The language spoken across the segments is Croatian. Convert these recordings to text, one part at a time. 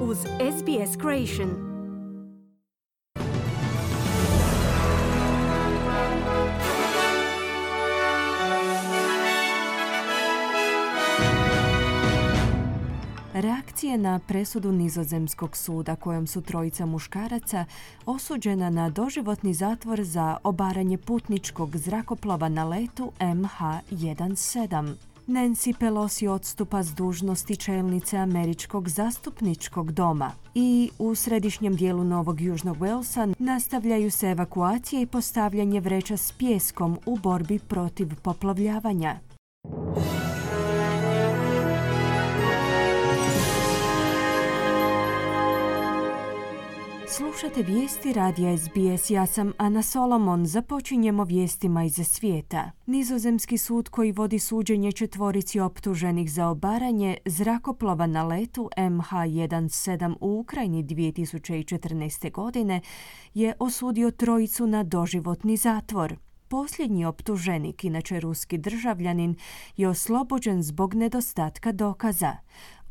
uz SBS Creation. Reakcije na presudu nizozemskog suda kojom su trojica muškaraca osuđena na doživotni zatvor za obaranje putničkog zrakoplova na letu MH17. Nancy Pelosi odstupa s dužnosti čelnice Američkog zastupničkog doma i u središnjem dijelu Novog Južnog Walesa nastavljaju se evakuacije i postavljanje vreća s pjeskom u borbi protiv poplavljavanja. Slušate vijesti radija SBS, ja sam Ana Solomon. Započinjemo vijestima iz svijeta. Nizozemski sud koji vodi suđenje četvorici optuženih za obaranje zrakoplova na letu MH17 u Ukrajini 2014. godine je osudio trojicu na doživotni zatvor. Posljednji optuženik, inače ruski državljanin, je oslobođen zbog nedostatka dokaza.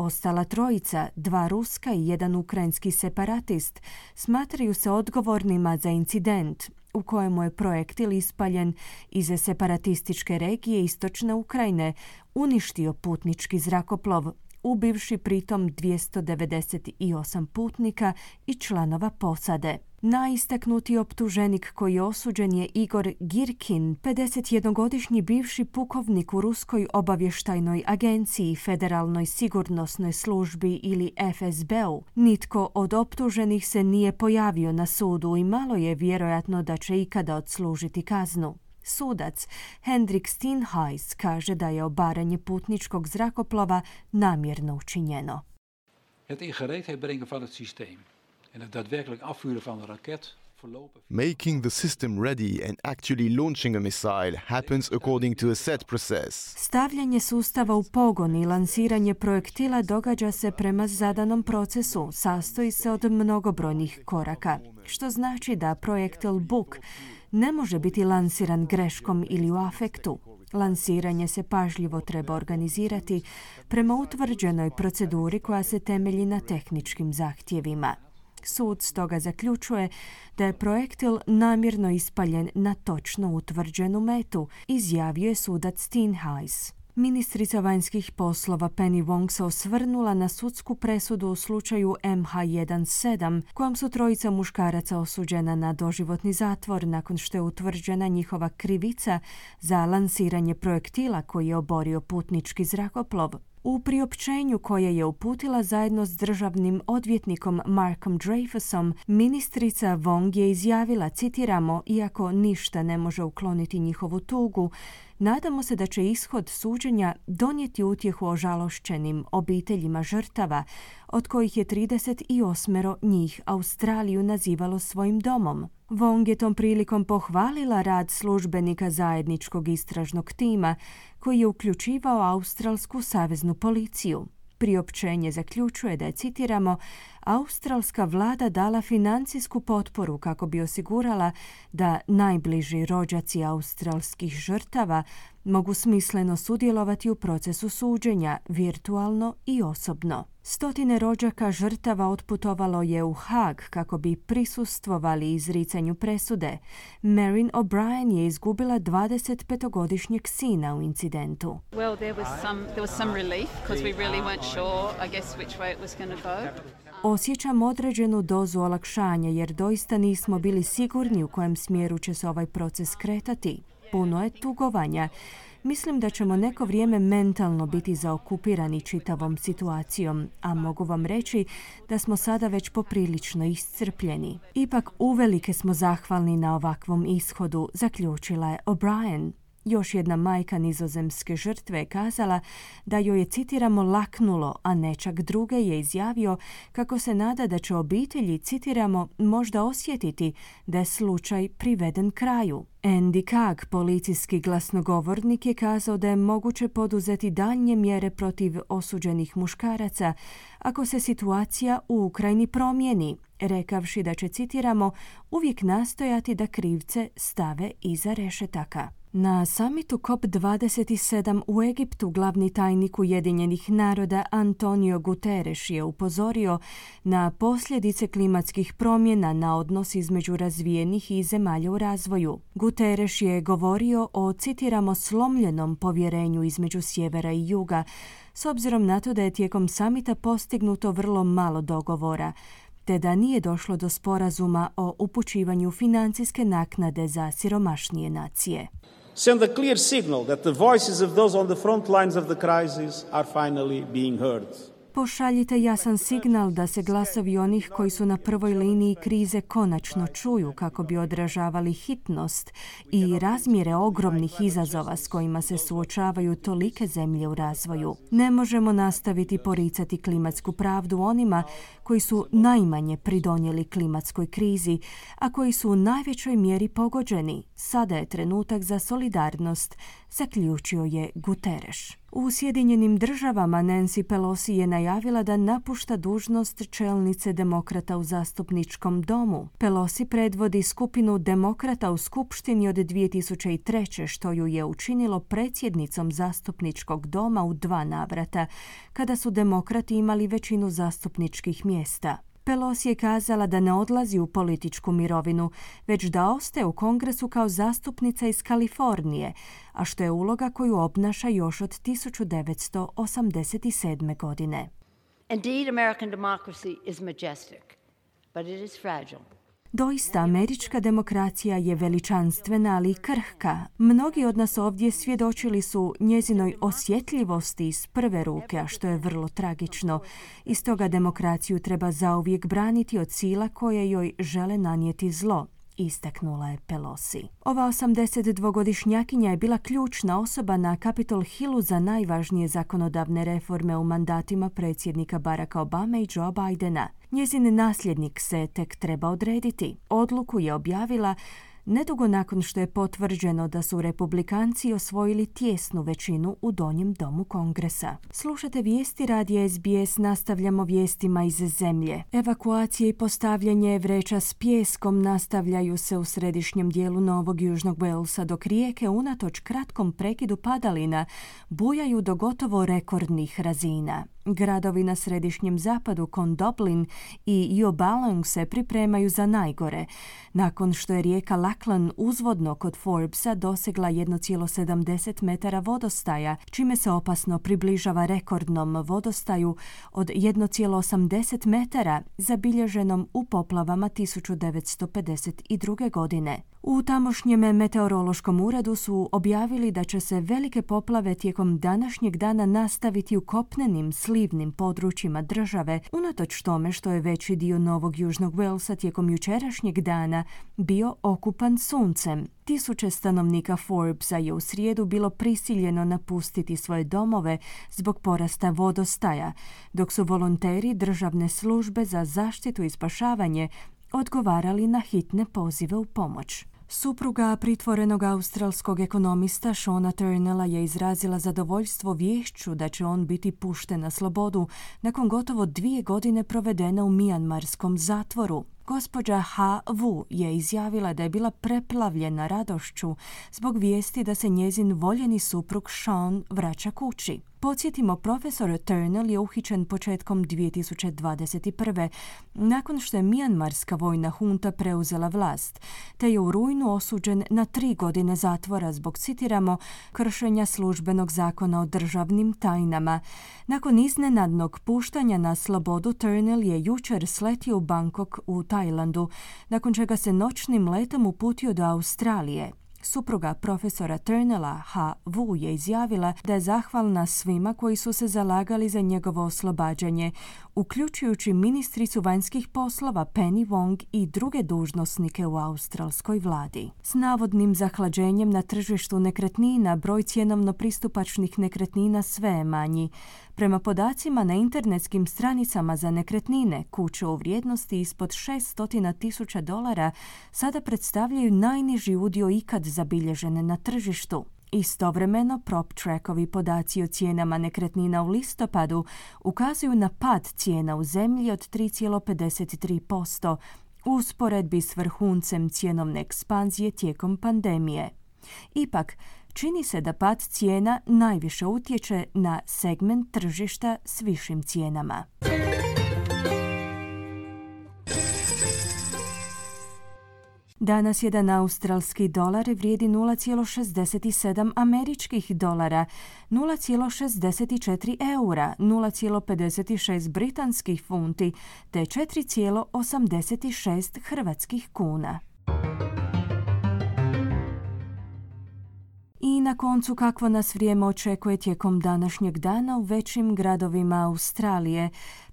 Ostala trojica, dva ruska i jedan ukrajinski separatist, smatraju se odgovornima za incident u kojemu je projektil ispaljen iz separatističke regije istočne Ukrajine, uništio putnički zrakoplov, ubivši pritom 298 putnika i članova posade. Najistaknuti optuženik koji je osuđen je Igor Girkin, 51-godišnji bivši pukovnik u Ruskoj obavještajnoj agenciji, Federalnoj sigurnosnoj službi ili FSB-u. Nitko od optuženih se nije pojavio na sudu i malo je vjerojatno da će ikada odslužiti kaznu. Sudac Hendrik Steenhuis kaže da je obaranje putničkog zrakoplova namjerno učinjeno. Het in brengen van het systeem en het daadwerkelijk afvuren van de raket Making the system ready and actually launching a missile happens according to a set process. Stavljanje sustava u pogon i lansiranje projektila događa se prema zadanom procesu, sastoji se od mnogobrojnih koraka, što znači da projektil Buk ne može biti lansiran greškom ili u afektu. Lansiranje se pažljivo treba organizirati prema utvrđenoj proceduri koja se temelji na tehničkim zahtjevima. Sud stoga zaključuje da je projektil namjerno ispaljen na točno utvrđenu metu, izjavio je sudac Steenhuis. Ministrica vanjskih poslova Penny Wong se osvrnula na sudsku presudu u slučaju MH17, kojom su trojica muškaraca osuđena na doživotni zatvor nakon što je utvrđena njihova krivica za lansiranje projektila koji je oborio putnički zrakoplov. U priopćenju koje je uputila zajedno s državnim odvjetnikom Markom Dreyfusom, ministrica Wong je izjavila, citiramo, iako ništa ne može ukloniti njihovu tugu, Nadamo se da će ishod suđenja donijeti utjehu ožalošćenim obiteljima žrtava, od kojih je 38 njih Australiju nazivalo svojim domom. Wong je tom prilikom pohvalila rad službenika zajedničkog istražnog tima koji je uključivao australsku saveznu policiju. Priopćenje zaključuje da je, citiramo, australska vlada dala financijsku potporu kako bi osigurala da najbliži rođaci australskih žrtava mogu smisleno sudjelovati u procesu suđenja, virtualno i osobno. Stotine rođaka žrtava otputovalo je u Hag kako bi prisustvovali izricanju presude. Marin O'Brien je izgubila 25-godišnjeg sina u incidentu. Well, there was some, there was some relief because we really weren't sure, I guess, which way it was going to go. Osjećam određenu dozu olakšanja jer doista nismo bili sigurni u kojem smjeru će se ovaj proces kretati. Puno je tugovanja. Mislim da ćemo neko vrijeme mentalno biti zaokupirani čitavom situacijom, a mogu vam reći da smo sada već poprilično iscrpljeni. Ipak uvelike smo zahvalni na ovakvom ishodu, zaključila je O'Brien. Još jedna majka nizozemske žrtve je kazala da joj je, citiramo, laknulo, a nečak druge je izjavio kako se nada da će obitelji, citiramo, možda osjetiti da je slučaj priveden kraju. Andy Kag, policijski glasnogovornik, je kazao da je moguće poduzeti daljnje mjere protiv osuđenih muškaraca ako se situacija u Ukrajini promijeni, rekavši da će, citiramo, uvijek nastojati da krivce stave iza rešetaka. Na samitu COP27 u Egiptu glavni tajnik Ujedinjenih naroda Antonio Guterres je upozorio na posljedice klimatskih promjena na odnos između razvijenih i zemalja u razvoju. Guterres je govorio o, citiramo, slomljenom povjerenju između sjevera i juga, s obzirom na to da je tijekom samita postignuto vrlo malo dogovora, te da nije došlo do sporazuma o upućivanju financijske naknade za siromašnije nacije. Send a clear signal that the voices of those on the front lines of the crisis are finally being heard. Pošaljite jasan signal da se glasovi onih koji su na prvoj liniji krize konačno čuju kako bi odražavali hitnost i razmjere ogromnih izazova s kojima se suočavaju tolike zemlje u razvoju. Ne možemo nastaviti poricati klimatsku pravdu onima koji su najmanje pridonijeli klimatskoj krizi, a koji su u najvećoj mjeri pogođeni. Sada je trenutak za solidarnost, zaključio je Guterres. U Sjedinjenim državama Nancy Pelosi je najavila da napušta dužnost čelnice demokrata u zastupničkom domu. Pelosi predvodi skupinu demokrata u skupštini od 2003. što ju je učinilo predsjednicom zastupničkog doma u dva navrata, kada su demokrati imali većinu zastupničkih mjesta. Pelosi je kazala da ne odlazi u političku mirovinu, već da ostaje u kongresu kao zastupnica iz Kalifornije, a što je uloga koju obnaša još od 1987. godine. Indeed, American democracy is majestic, but it is fragile. Doista, američka demokracija je veličanstvena, ali krhka. Mnogi od nas ovdje svjedočili su njezinoj osjetljivosti iz prve ruke, a što je vrlo tragično. I stoga demokraciju treba zauvijek braniti od sila koje joj žele nanijeti zlo istaknula je Pelosi. Ova 82-godišnjakinja je bila ključna osoba na Capitol Hillu za najvažnije zakonodavne reforme u mandatima predsjednika Baracka Obama i Joe Bidena. Njezin nasljednik se tek treba odrediti. Odluku je objavila nedugo nakon što je potvrđeno da su republikanci osvojili tjesnu većinu u donjem domu kongresa. Slušate vijesti radija SBS, nastavljamo vijestima iz zemlje. Evakuacije i postavljanje vreća s pjeskom nastavljaju se u središnjem dijelu Novog Južnog Walesa, dok rijeke unatoč kratkom prekidu padalina bujaju do gotovo rekordnih razina. Gradovi na središnjem zapadu kon Dublin i Iobalong se pripremaju za najgore. Nakon što je rijeka Laklan uzvodno kod Forbesa dosegla 1,70 metara vodostaja, čime se opasno približava rekordnom vodostaju od 1,80 metara zabilježenom u poplavama 1952. godine. U tamošnjem meteorološkom uredu su objavili da će se velike poplave tijekom današnjeg dana nastaviti u kopnenim slivnim područjima države, unatoč tome što je veći dio Novog Južnog Walesa tijekom jučerašnjeg dana bio okupan suncem. Tisuće stanovnika Forbesa je u srijedu bilo prisiljeno napustiti svoje domove zbog porasta vodostaja, dok su volonteri državne službe za zaštitu i spašavanje odgovarali na hitne pozive u pomoć. Supruga pritvorenog australskog ekonomista Shona Turnella je izrazila zadovoljstvo vješću da će on biti pušten na slobodu nakon gotovo dvije godine provedene u mijanmarskom zatvoru. Gospođa Ha Wu je izjavila da je bila preplavljena radošću zbog vijesti da se njezin voljeni suprug Sean vraća kući. Podsjetimo, profesor Turnell je uhićen početkom 2021. nakon što je mijanmarska vojna hunta preuzela vlast, te je u rujnu osuđen na tri godine zatvora zbog, citiramo, kršenja službenog zakona o državnim tajnama. Nakon iznenadnog puštanja na slobodu, Turnell je jučer sletio u Bangkok u Tajlandu, nakon čega se noćnim letom uputio do Australije. Supruga profesora Turnella Ha Wu je izjavila da je zahvalna svima koji su se zalagali za njegovo oslobađanje, uključujući ministricu vanjskih poslova Penny Wong i druge dužnosnike u australskoj vladi. S navodnim zahlađenjem na tržištu nekretnina broj cjenovno pristupačnih nekretnina sve je manji. Prema podacima na internetskim stranicama za nekretnine, kuće u vrijednosti ispod 600 tisuća dolara sada predstavljaju najniži udio ikad zabilježene na tržištu. Istovremeno, prop trackovi podaci o cijenama nekretnina u listopadu ukazuju na pad cijena u zemlji od 3,53%, u usporedbi s vrhuncem cjenovne ekspanzije tijekom pandemije. Ipak, čini se da pad cijena najviše utječe na segment tržišta s višim cijenama. Danas jedan australski dolar vrijedi 0,67 američkih dolara, 0,64 eura, 0,56 britanskih funti te 4,86 hrvatskih kuna. I na koncu kakvo nas vrijeme očekuje tijekom današnjeg dana u većim gradovima Australije.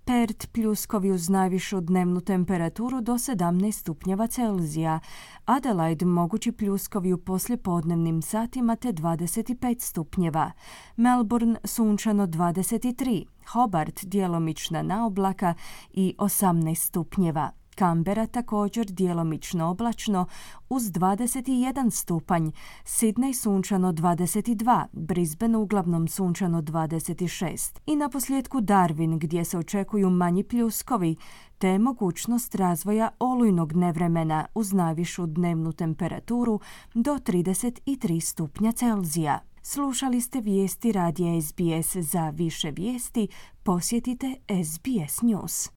Pert pljuskovi uz najvišu dnevnu temperaturu do 17 stupnjeva Celzija, Adelaide mogući pljuskovi u poslijepodnevnim satima te 25 stupnjeva, Melbourne sunčano 23, Hobart djelomična naoblaka i 18 stupnjeva. Kambera također djelomično oblačno uz 21 stupanj, Sidney sunčano 22, Brisbane uglavnom sunčano 26 i na posljedku Darwin gdje se očekuju manji pljuskovi te mogućnost razvoja olujnog nevremena uz najvišu dnevnu temperaturu do 33 stupnja Celzija. Slušali ste vijesti radija SBS. Za više vijesti posjetite SBS News.